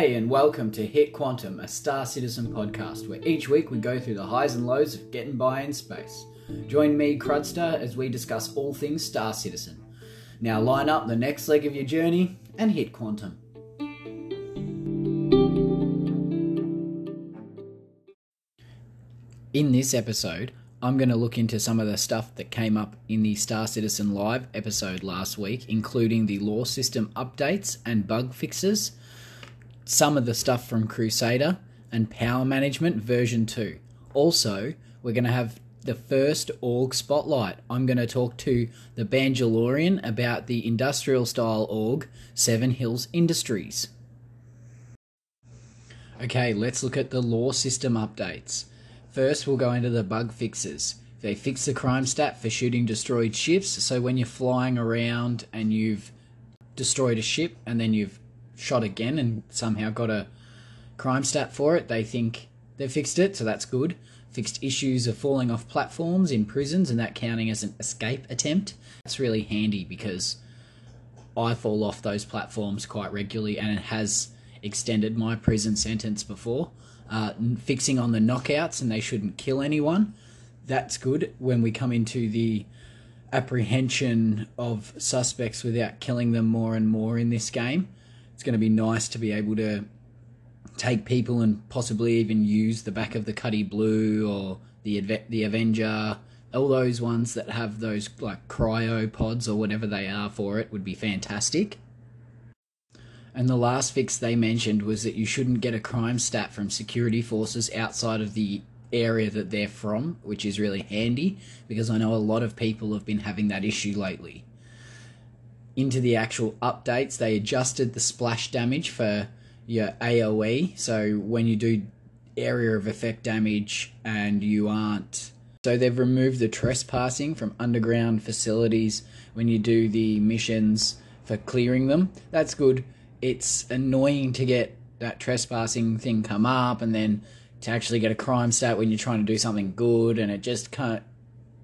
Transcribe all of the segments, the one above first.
G'day and welcome to Hit Quantum, a Star Citizen podcast where each week we go through the highs and lows of getting by in space. Join me, Crudster, as we discuss all things Star Citizen. Now line up the next leg of your journey and hit quantum. In this episode, I'm going to look into some of the stuff that came up in the Star Citizen Live episode last week, including the law system updates and bug fixes, some of the stuff from Crusader, and Power Management version 2. Also, we're going to have the first org spotlight. I'm going to talk to the Banjalorian about the industrial style org, Seven Hills Industries. Okay, let's look at the law system updates. First, we'll go into the bug fixes. They fix the crime stat for shooting destroyed ships, so when you're flying around and you've destroyed a ship and then you've shot again and somehow got a crime stat for it, they think they've fixed it, so that's good. Fixed issues of falling off platforms in prisons and that counting as an escape attempt. That's really handy because I fall off those platforms quite regularly and it has extended my prison sentence before uh, fixing on the knockouts and they shouldn't kill anyone. That's good when we come into the apprehension of suspects without killing them more and more in this game. It's going to be nice to be able to take people and possibly even use the back of the Cutty Blue or the the Avenger. All those ones that have those like cryo pods or whatever they are for it would be fantastic. And the last fix they mentioned was that you shouldn't get a crime stat from security forces outside of the area that they're from, which is really handy because I know a lot of people have been having that issue lately. Into the actual updates, they adjusted the splash damage for your AoE. So when you do area of effect damage and you aren't. So they've removed the trespassing from underground facilities when you do the missions for clearing them. That's good it's annoying to get that trespassing thing come up and then to actually get a crime stat when you're trying to do something good and it just kind of,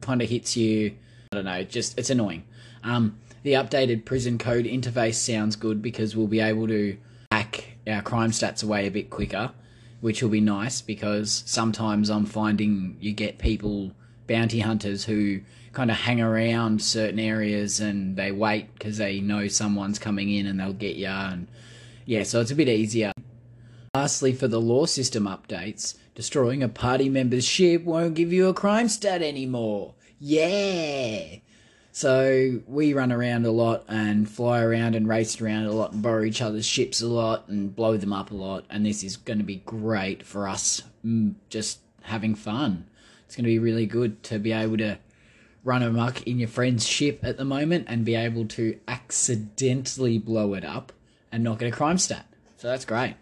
kind of hits you i don't know just it's annoying um, the updated prison code interface sounds good because we'll be able to hack our crime stats away a bit quicker which will be nice because sometimes i'm finding you get people bounty hunters who kind of hang around certain areas and they wait because they know someone's coming in and they'll get you. And yeah, so it's a bit easier. Lastly, for the law system updates, destroying a party member's ship won't give you a crime stat anymore. Yeah! So we run around a lot and fly around and race around a lot and borrow each other's ships a lot and blow them up a lot. And this is going to be great for us mm, just having fun. It's going to be really good to be able to run amok in your friend's ship at the moment and be able to accidentally blow it up and not get a crime stat. So that's great.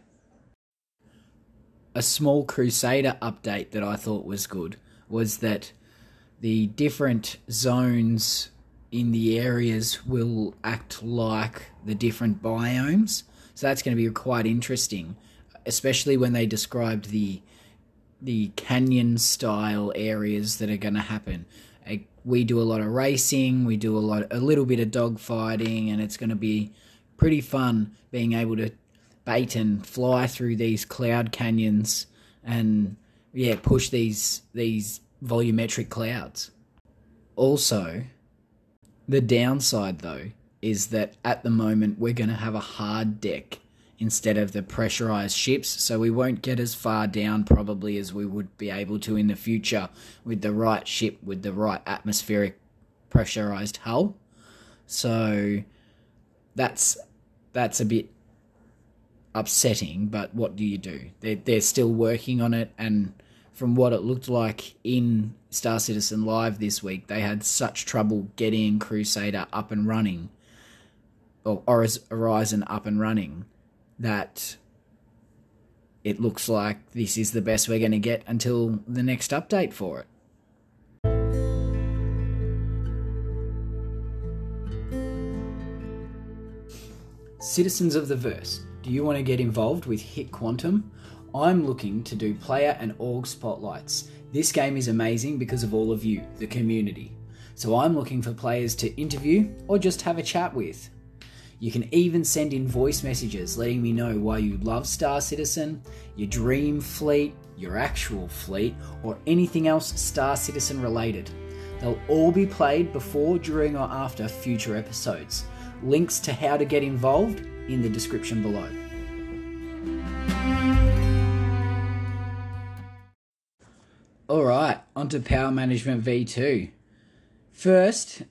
A small Crusader update that I thought was good was that the different zones in the areas will act like the different biomes. So that's going to be quite interesting, especially when they described the the canyon style areas that are going to happen we do a lot of racing, we do a lot, a little bit of dog fighting, and it's going to be pretty fun being able to bait and fly through these cloud canyons and yeah, push these these volumetric clouds. Also, the downside though is that at the moment we're going to have a hard deck instead of the pressurized ships, so we won't get as far down probably as we would be able to in the future with the right ship with the right atmospheric pressurized hull. So that's that's a bit upsetting, but what do you do? They're, they're still working on it, and from what it looked like in Star Citizen Live this week, they had such trouble getting Crusader up and running, or Orison up and running, that it looks like this is the best we're going to get until the next update for it. Citizens of the Verse, do you want to get involved with Hit Quantum? I'm looking to do player and org spotlights. This game is amazing because of all of you, the community. So I'm looking for players to interview or just have a chat with. You can even send in voice messages letting me know why you love Star Citizen, your dream fleet, your actual fleet, or anything else Star Citizen related. They'll all be played before, during, or after future episodes. Links to how to get involved in the description below. Onto Power Management V2. First,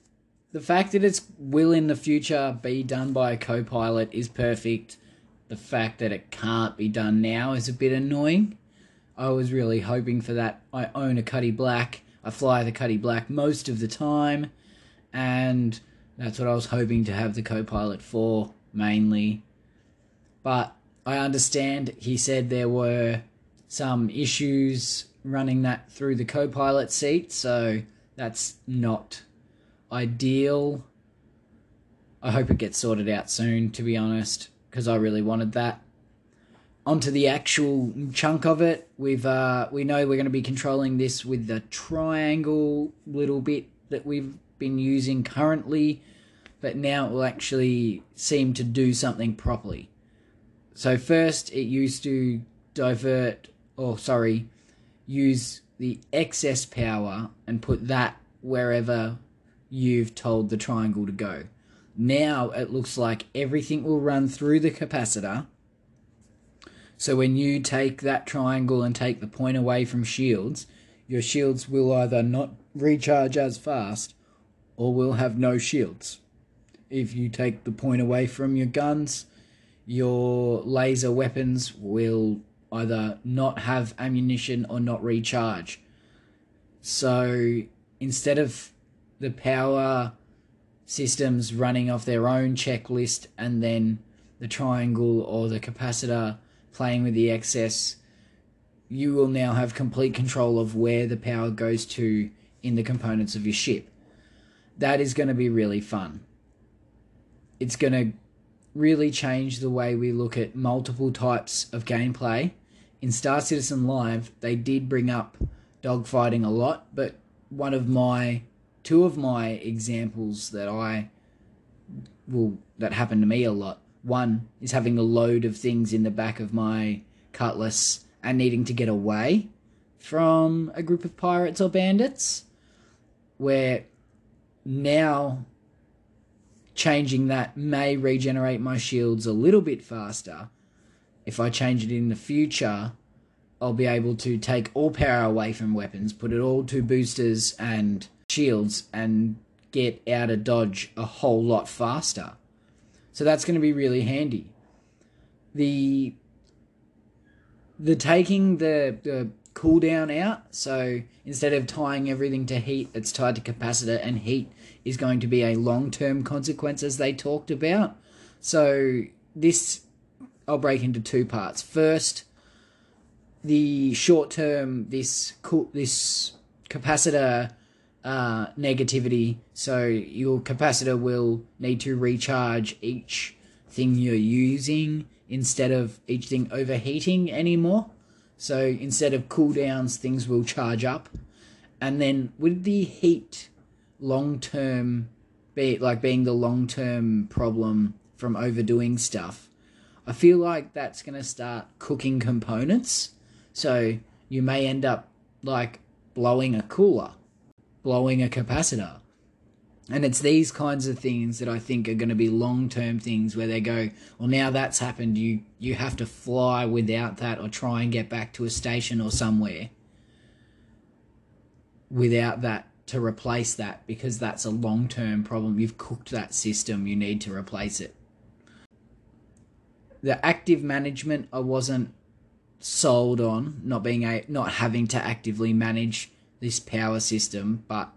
the fact that it will in the future be done by a co pilot is perfect. The fact that it can't be done now is a bit annoying. I was really hoping for that. I own a Cutty Black. I fly the Cutty Black most of the time, and that's what I was hoping to have the co pilot for mainly. But I understand he said there were some issues running that through the co pilot seat, so that's not ideal. I hope it gets sorted out soon, to be honest, because I really wanted that. Onto the actual chunk of it, we've uh, we know we're going to be controlling this with the triangle little bit that we've been using currently, but now it will actually seem to do something properly. So first, it used to divert, or sorry, use the excess power and put that wherever you've told the triangle to go. Now it looks like everything will run through the capacitor. So when you take that triangle and take the point away from shields, your shields will either not recharge as fast or will have no shields. If you take the point away from your guns, your laser weapons will either not have ammunition or not recharge. So instead of the power systems running off their own checklist and then the triangle or the capacitor playing with the excess, you will now have complete control of where the power goes to in the components of your ship. That is going to be really fun. It's going to really change the way we look at multiple types of gameplay in Star Citizen Live, they did bring up dogfighting a lot, but one of my two of my examples that I will that happened to me a lot. One is having a load of things in the back of my cutlass and needing to get away from a group of pirates or bandits. Where now changing that may regenerate my shields a little bit faster if I change it in the future, I'll be able to take all power away from weapons, put it all to boosters and shields, and get out of dodge a whole lot faster. So that's going to be really handy. The the taking the, the cooldown out, so instead of tying everything to heat, it's tied to capacitor, and heat is going to be a long term consequence as they talked about. So this I'll break into two parts. First, the short term this this capacitor uh, negativity. So your capacitor will need to recharge each thing you're using instead of each thing overheating anymore. So instead of cooldowns, things will charge up. And then with the heat long term, be like being the long term problem from overdoing stuff, I feel like that's going to start cooking components. So you may end up like blowing a cooler, blowing a capacitor. And it's these kinds of things that I think are going to be long term things where they go, well, now that's happened. You, you have to fly without that or try and get back to a station or somewhere without that to replace that because that's a long term problem. You've cooked that system, you need to replace it the active management I wasn't sold on not being a not having to actively manage this power system, but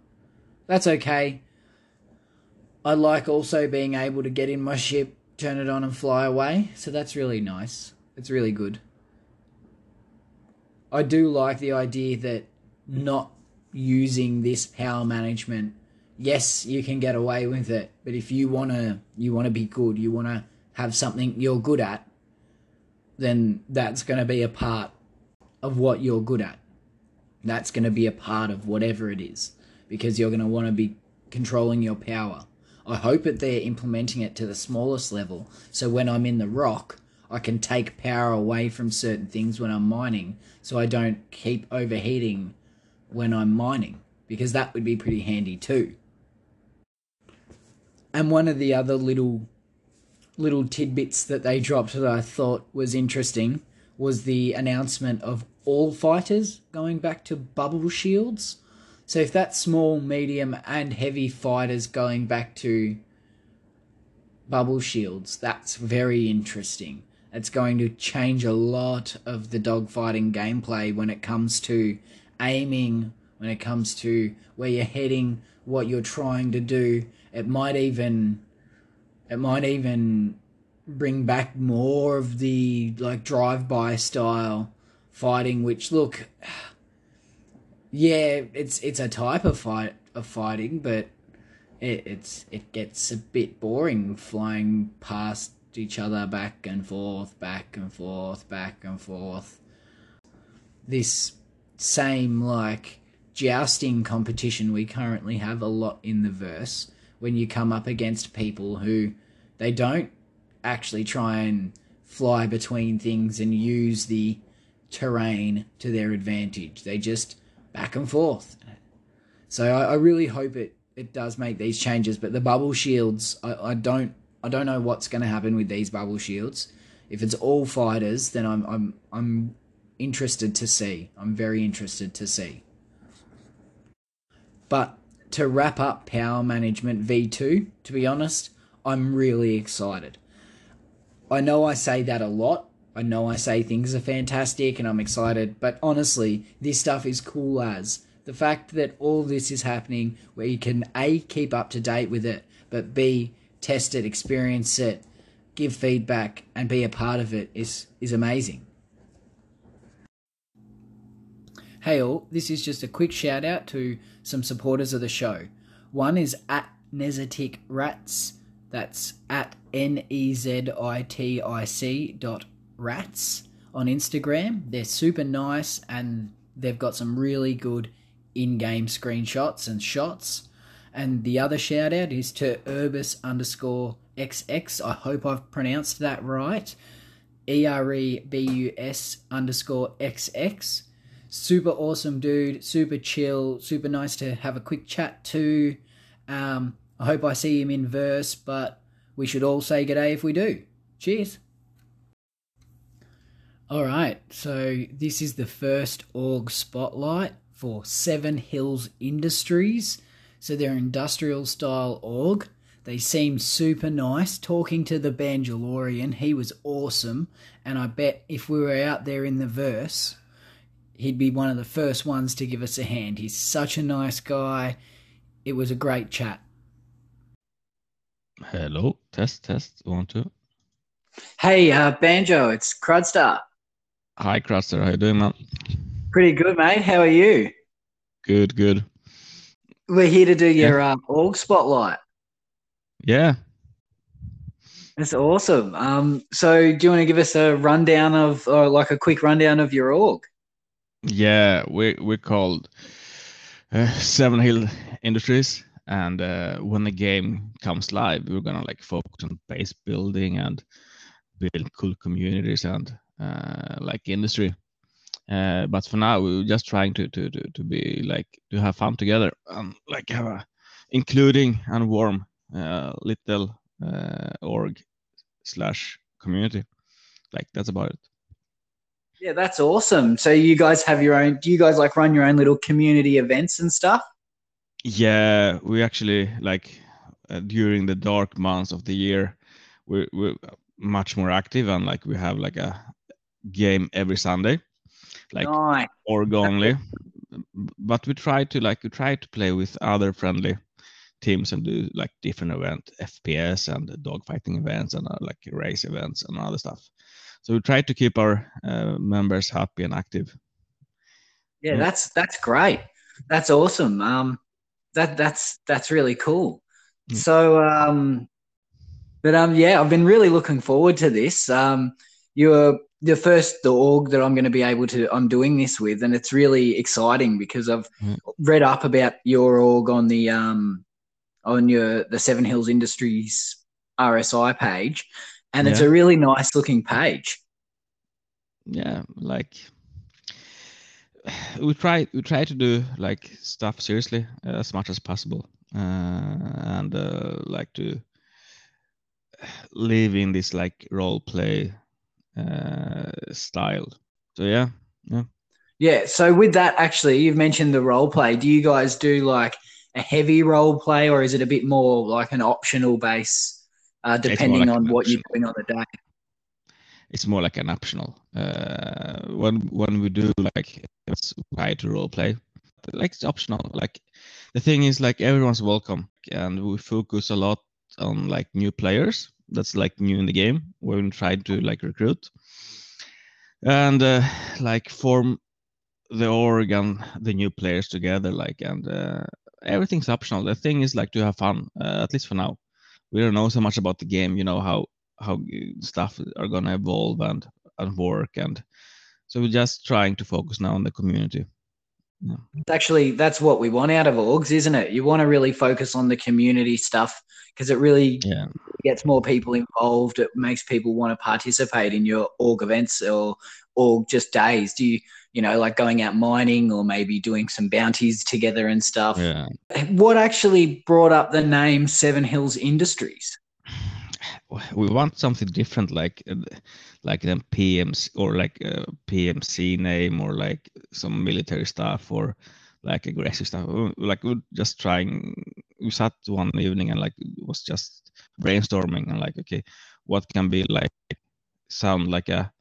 that's okay. I like also being able to get in my ship, turn it on and fly away, so that's really nice. It's really good. I do like the idea that not using this power management yes, you can get away with it, but if you want to you want to be good, you want to have something you're good at, then that's going to be a part of what you're good at. That's going to be a part of whatever it is because you're going to want to be controlling your power. I hope that they're implementing it to the smallest level. So when I'm in the rock, I can take power away from certain things when I'm mining, so I don't keep overheating when I'm mining, because that would be pretty handy too. And one of the other little little tidbits that they dropped that I thought was interesting was the announcement of all fighters going back to bubble shields. So if that's small, medium, and heavy fighters going back to bubble shields, that's very interesting. It's going to change a lot of the dogfighting gameplay when it comes to aiming, when it comes to where you're heading, what you're trying to do. It might even it might even bring back more of the like drive-by style fighting which look yeah it's it's a type of fight of fighting but it, it's it gets a bit boring flying past each other back and forth back and forth back and forth. This same like jousting competition we currently have a lot in the verse when you come up against people who they don't actually try and fly between things and use the terrain to their advantage. They just back and forth. So I, I really hope it, it does make these changes. But the bubble shields, I, I don't I don't know what's going to happen with these bubble shields. If it's all fighters, then I'm I'm I'm interested to see. I'm very interested to see. But to wrap up Power Management V2, to be honest, I'm really excited. I know I say that a lot. I know I say things are fantastic and I'm excited, but honestly, this stuff is cool as. The fact that all this is happening where you can A, keep up to date with it, but B, test it, experience it, give feedback, and be a part of it is, is amazing. Hey all, this is just a quick shout out to some supporters of the show. One is at Nezetic Rats that's at N E Z I T I C dot rats on Instagram. They're super nice and they've got some really good in game screenshots and shots. And the other shout out is to Erebus underscore XX. I hope I've pronounced that right. E R E B U S underscore XX. Super awesome dude, super chill, super nice to have a quick chat to. Um, I hope I see him in verse, but we should all say g'day if we do. Cheers. All right, so this is the first org spotlight for Seven Hills Industries. So they're industrial style org. They seem super nice. Talking to the Banjalorian, he was awesome, and I bet if we were out there in the verse, he'd be one of the first ones to give us a hand. He's such a nice guy. It was a great chat. Hello, test, test, one, two. Hey, uh, Banjo, it's Crudstar. Hi, Crudstar. How you doing, man? Pretty good, mate. How are you? Good, good. We're here to do your yeah. uh, org spotlight. Yeah. That's awesome. Um, so do you want to give us a rundown of, or like a quick rundown of your org? Yeah, we we called uh, Seven Hill Industries and uh, when the game comes live we're gonna like focus on base building and build cool communities and uh, like industry. Uh, but for now we're just trying to, to to to be like to have fun together and like have a including and warm uh, little uh, org slash community. Like that's about it yeah that's awesome so you guys have your own do you guys like run your own little community events and stuff yeah, we actually like uh, during the dark months of the year, we're, we're much more active and like we have like a game every Sunday, like nice. org only. but we try to like we try to play with other friendly teams and do like different event FPS and dogfighting events and uh, like race events and other stuff. So we try to keep our uh, members happy and active. Yeah, yeah, that's that's great. That's awesome. Um, that that's that's really cool. Mm. So, um, but um, yeah, I've been really looking forward to this. Um, you're the first the org that I'm going to be able to I'm doing this with, and it's really exciting because I've mm. read up about your org on the um on your the Seven Hills Industries RSI page, and yeah. it's a really nice looking page. Yeah, like we try we try to do like stuff seriously as much as possible, uh, and uh, like to live in this like role play uh, style. So yeah, yeah. Yeah. So with that, actually, you've mentioned the role play. Do you guys do like a heavy role play, or is it a bit more like an optional base, uh, depending like on what you're doing on the day? It's more like an optional. Uh, when when we do like it's try to role play, like it's optional. Like the thing is, like everyone's welcome, and we focus a lot on like new players. That's like new in the game. When we try to like recruit and uh, like form the org and the new players together like and uh, everything's optional the thing is like to have fun uh, at least for now we don't know so much about the game you know how how stuff are gonna evolve and and work and so we're just trying to focus now on the community yeah. Actually, that's what we want out of orgs, isn't it? You want to really focus on the community stuff because it really yeah. gets more people involved. It makes people want to participate in your org events or or just days. Do you you know like going out mining or maybe doing some bounties together and stuff? Yeah. What actually brought up the name Seven Hills Industries? we want something different like uh, like the PMC or like a PMC name or like some military stuff or like aggressive stuff. Like we're just trying. We sat one evening and like was just brainstorming and like okay, what can be like sound like a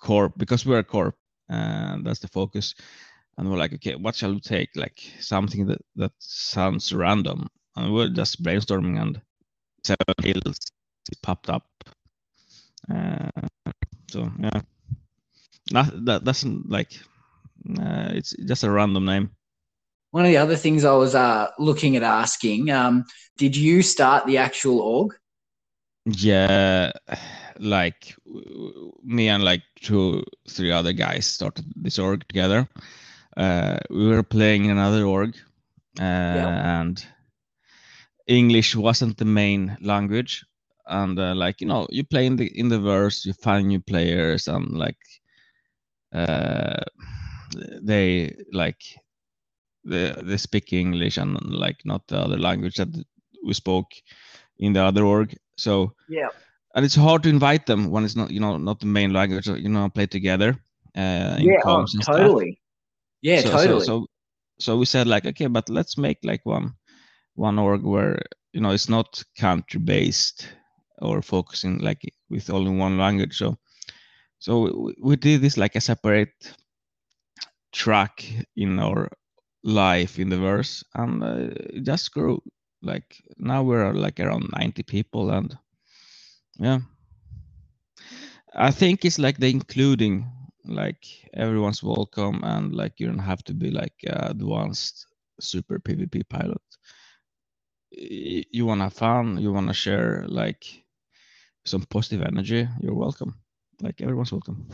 corp because we're a corp and that's the focus. And we're like, okay, what shall we take? Like something that that sounds random. And we're just brainstorming and seven hills popped up. Uh, so yeah, not, that doesn't like uh, it's just a random name. One of the other things I was uh, looking at asking, um, did you start the actual org? Yeah, like me and like two, three other guys started this org together. Uh, we were playing in another org, uh, yeah. and English wasn't the main language, and uh, like you know you play in the in the verse you find new players and like uh they like they they speak english and like not the other language that we spoke in the other org so yeah and it's hard to invite them when it's not you know not the main language you know play together uh yeah oh, totally yeah so, totally so, so so we said like okay but let's make like one one org where you know it's not country based or focusing like with only one language. So so we did this like a separate track in our life in the verse, and uh, it just grew. Like now we're like around 90 people, and yeah, I think it's like the including like everyone's welcome and like you don't have to be like advanced super pvp pilot you want to have fun you want to share like some positive energy, you're welcome. Like everyone's welcome.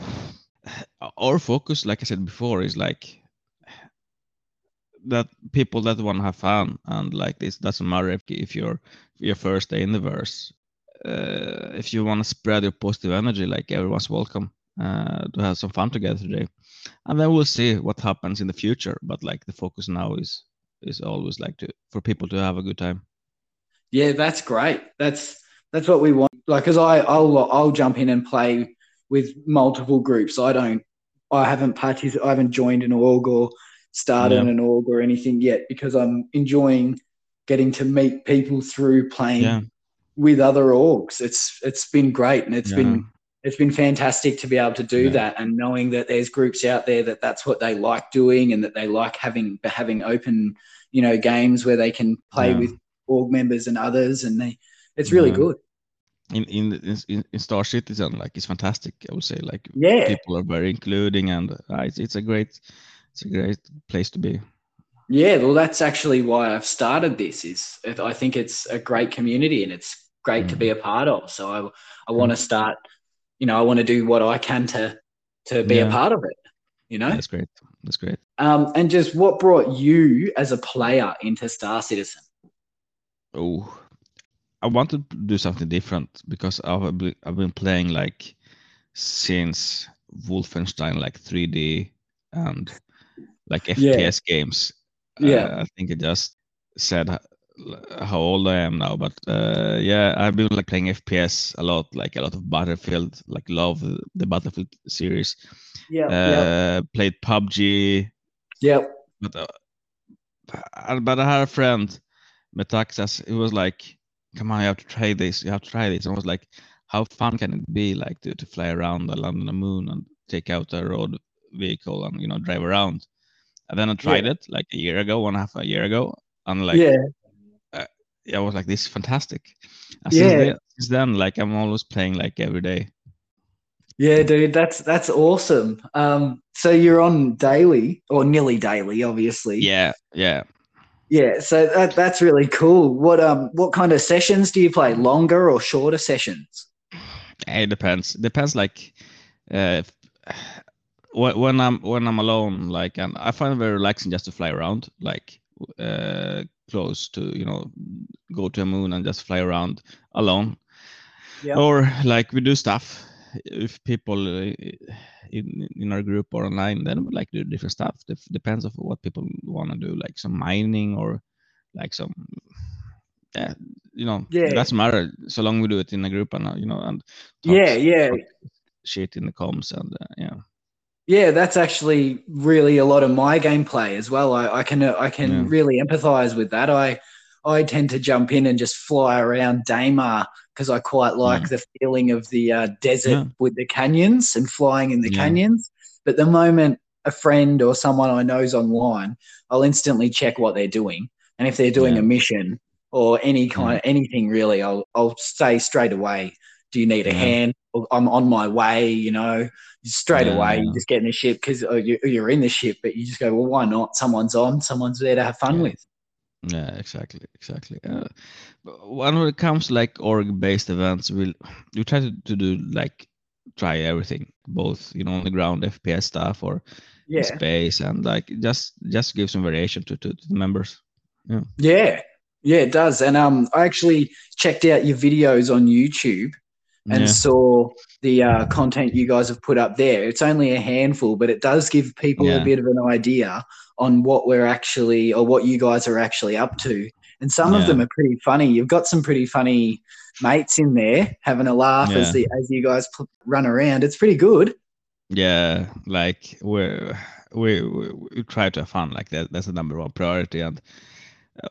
Our focus, like I said before, is like that people that want to have fun and like this doesn't matter if, if you're your first day in the verse. Uh, if you want to spread your positive energy, like everyone's welcome uh, to have some fun together today, and then we'll see what happens in the future. But like the focus now is is always like to for people to have a good time. Yeah, that's great. That's that's what we want. Like, because I I'll I'll jump in and play with multiple groups. I don't. I haven't participated. I haven't joined an org or started yeah. an org or anything yet because I'm enjoying getting to meet people through playing yeah. With other orgs. It's it's been great and it's yeah. been it's been fantastic to be able to do that and knowing that there's groups out there that that's what they like doing and that they like having having open you know games where they can play with org members and others and they it's really good in in in, in Star Citizen, like it's fantastic. I would say, like yeah, people are very including, and uh, it's it's a great it's a great place to be. Yeah, well, that's actually why I've started this. Is I think it's a great community and it's great mm. to be a part of. So I I want to mm. start. You know, I want to do what I can to to be yeah. a part of it. You know, that's great. That's great. Um, and just what brought you as a player into Star Citizen? oh, I want to do something different because I've been, I've been playing like since Wolfenstein like 3D and like FPS Yeah. games. Yeah. Uh, I think I just said how old I am now, but uh, yeah, I've been like playing FPS a lot, like a lot of Battlefield, like love the Battlefield series. Yeah. Uh, played PUBG, Yeah. but uh, but I had a friend, Metaxas, he was like, "Come on, you have to try this. You have to try this." And I was like, "How fun can it be, like to, to fly around the land on the moon and take out a road vehicle and you know drive around?" And then I tried it like a year ago, one half a year ago, and like yeah. I was like, "This is fantastic." And Yeah. Since then, since then, like I'm always playing like every day. Yeah, dude, that's that's awesome. Um, so you're on daily or nearly daily, obviously. Yeah, yeah. Yeah, so that that's really cool. What um what kind of sessions do you play? Longer or shorter sessions? It depends. Depends like uh, when when I'm when I'm alone, like and I find it very relaxing just to fly around, like uh, close to you know go to a moon and just fly around alone. Yeah. Or like we do stuff if people uh, in in our group or online, then we like do different stuff. Dep depends of what people want to do, like some mining or like some yeah, you know, Yeah. it doesn't matter so long we do it in a group and uh, you know and Yeah, yeah. shit in the comms and uh, yeah Yeah, that's actually really a lot of my gameplay as well. I, I can I can Yeah. really empathize with that. I I tend to jump in and just fly around Daymar because I quite like the feeling of the uh, desert Yeah. with the canyons and flying in the canyons. But the moment a friend or someone I know is online, I'll instantly check what they're doing, and if they're doing a mission or any kind anything really, I'll I'll say straight away. Do you need a hand? Or, I'm on my way. You know, straight Yeah, away yeah. you just get in the ship because you, you're in the ship, but you just go, well, why not? Someone's on, someone's there to have fun Yeah. with. yeah exactly exactly uh, when it comes to like org based events we'll we try to, to do like try everything both you know on the ground fps stuff or Yeah, space and like just just give some variation to, to, to the members yeah, yeah, it does. And um, I actually checked out your videos on YouTube and yeah saw the uh, content you guys have put up there. It's only a handful, but it does give people Yeah. a bit of an idea on what we're actually or what you guys are actually up to. And some of them are pretty funny. You've got some pretty funny mates in there having a laugh as the as you guys pl- run around. It's pretty good. yeah like we we we, we try to have fun like that that's the number one priority and uh,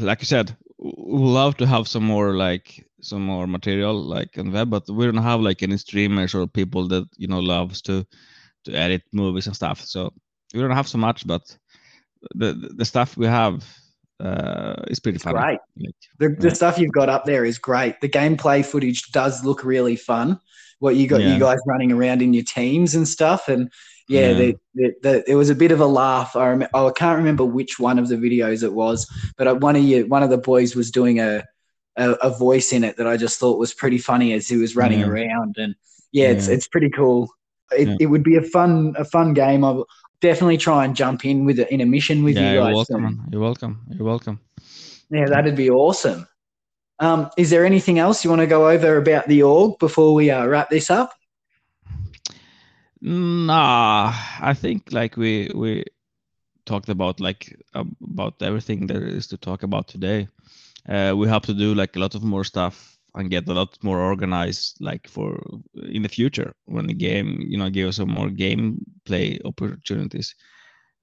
like you said we love to have some more like some more material like on web but we don't have like any streamers or people that you know loves to to edit movies and stuff so we don't have so much but the the, stuff we have uh is pretty It's great. like, The, the Yeah. stuff you've got up there is great. The gameplay footage does look really fun. What you got, Yeah. you guys running around in your teams and stuff, and yeah, Yeah. The, the, the, it was a bit of a laugh. I rem- I can't remember which one of the videos it was, but uh, one of you, one of the boys was doing a, a a voice in it that I just thought was pretty funny as he was running Yeah. around, and yeah, it's Yeah. it's pretty cool. It, Yeah. it would be a fun a fun game. I'll definitely try and jump in with it in a mission with you you're welcome you're welcome you're welcome Yeah, that'd be awesome. Um, is there anything else you want to go over about the org before we uh, wrap this up? Nah, I think like we we talked about like about everything there is to talk about today. Uh, we have to do like a lot of more stuff and get a lot more organized like for in the future when the game you know give us some more gameplay opportunities.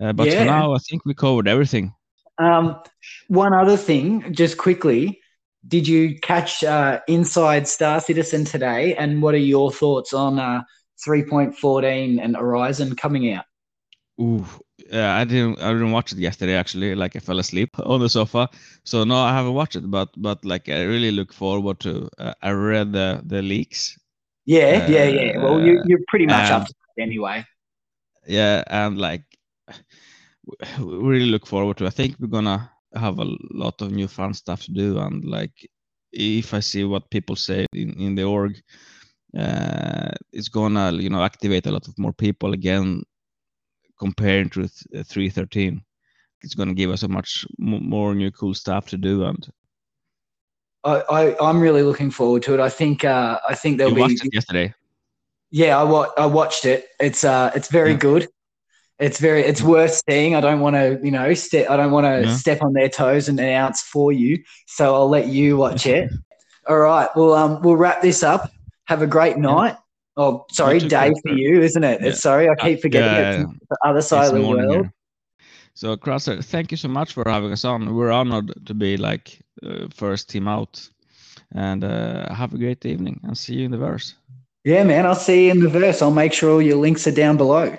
Uh, but Yeah. for now, I think we covered everything. Um, one other thing, just quickly, did you catch uh, Inside Star Citizen today? And what are your thoughts on uh, 3.14 and Orison coming out? Ooh, yeah, I didn't I didn't watch it yesterday actually. Like I fell asleep on the sofa, so no, I haven't watched it. But but like I really look forward to. Uh, I read the the leaks. Yeah, yeah, yeah. Well, you, Uh, you're pretty much up um, to it anyway. Yeah, and like we really look forward to. I think we're gonna have a lot of new fun stuff to do, and like if I see what people say in in the org, uh, it's gonna you know activate a lot of more people again comparing to 313 it's going to give us a much more new cool stuff to do and I, I am really looking forward to it. I think uh, I think there'll you be. watched it yesterday. Yeah, I, wa- I watched it. It's uh it's very Yeah. good. It's very it's worth seeing. I don't want to you know step I don't want to Yeah. step on their toes and announce for you. So I'll let you watch it. All right. Well um we'll wrap this up. Have a great night. Oh sorry, day Christopher. for you, isn't it? Yeah. It's sorry, I keep forgetting yeah, it's the other side of the world. here. So, Crosser, thank you so much for having us on. We're honored to be like uh, first team out. And uh, have a great evening and see you in the verse. Yeah, man. I'll see you in the verse. I'll make sure all your links are down below.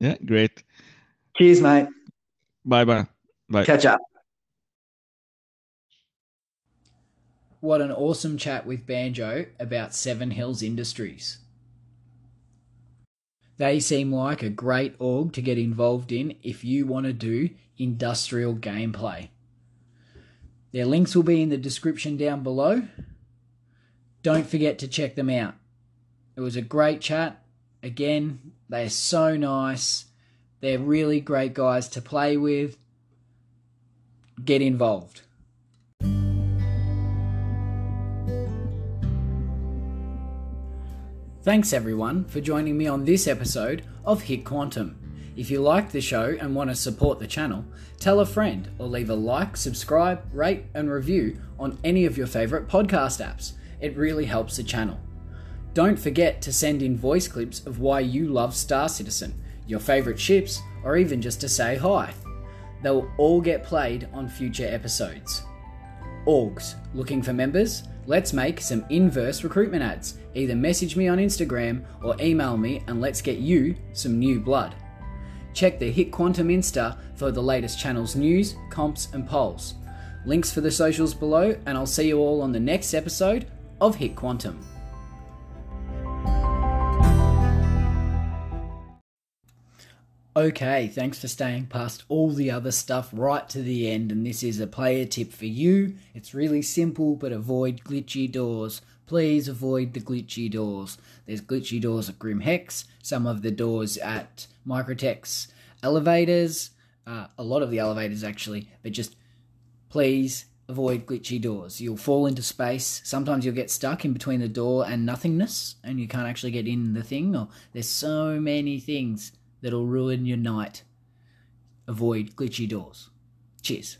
Yeah, great. Cheers, mate. Bye bye. Bye. Catch up. What an awesome chat with Banjo about Seven Hills Industries. They seem like a great org to get involved in if you want to do industrial gameplay. Their links will be in the description down below. Don't forget to check them out. It was a great chat. Again, they're so nice. They're really great guys to play with. Get involved. Thanks everyone for joining me on this episode of Hit Quantum. If you like the show and want to support the channel, tell a friend or leave a like, subscribe, rate, and review on any of your favourite podcast apps. It really helps the channel. Don't forget to send in voice clips of why you love Star Citizen, your favourite ships, or even just to say hi. They'll all get played on future episodes. Orgs, looking for members? Let's make some inverse recruitment ads. Either message me on Instagram or email me and let's get you some new blood. Check the Hit Quantum Insta for the latest channel's news, comps, and polls. Links for the socials below, and I'll see you all on the next episode of Hit Quantum. Okay, thanks for staying past all the other stuff right to the end. And this is a player tip for you. It's really simple, but avoid glitchy doors. Please avoid the glitchy doors. There's glitchy doors at Grim Hex, some of the doors at Microtech's elevators, uh, a lot of the elevators actually, but just please avoid glitchy doors. You'll fall into space. Sometimes you'll get stuck in between the door and nothingness, and you can't actually get in the thing. Or there's so many things that'll ruin your night. Avoid glitchy doors. Cheers.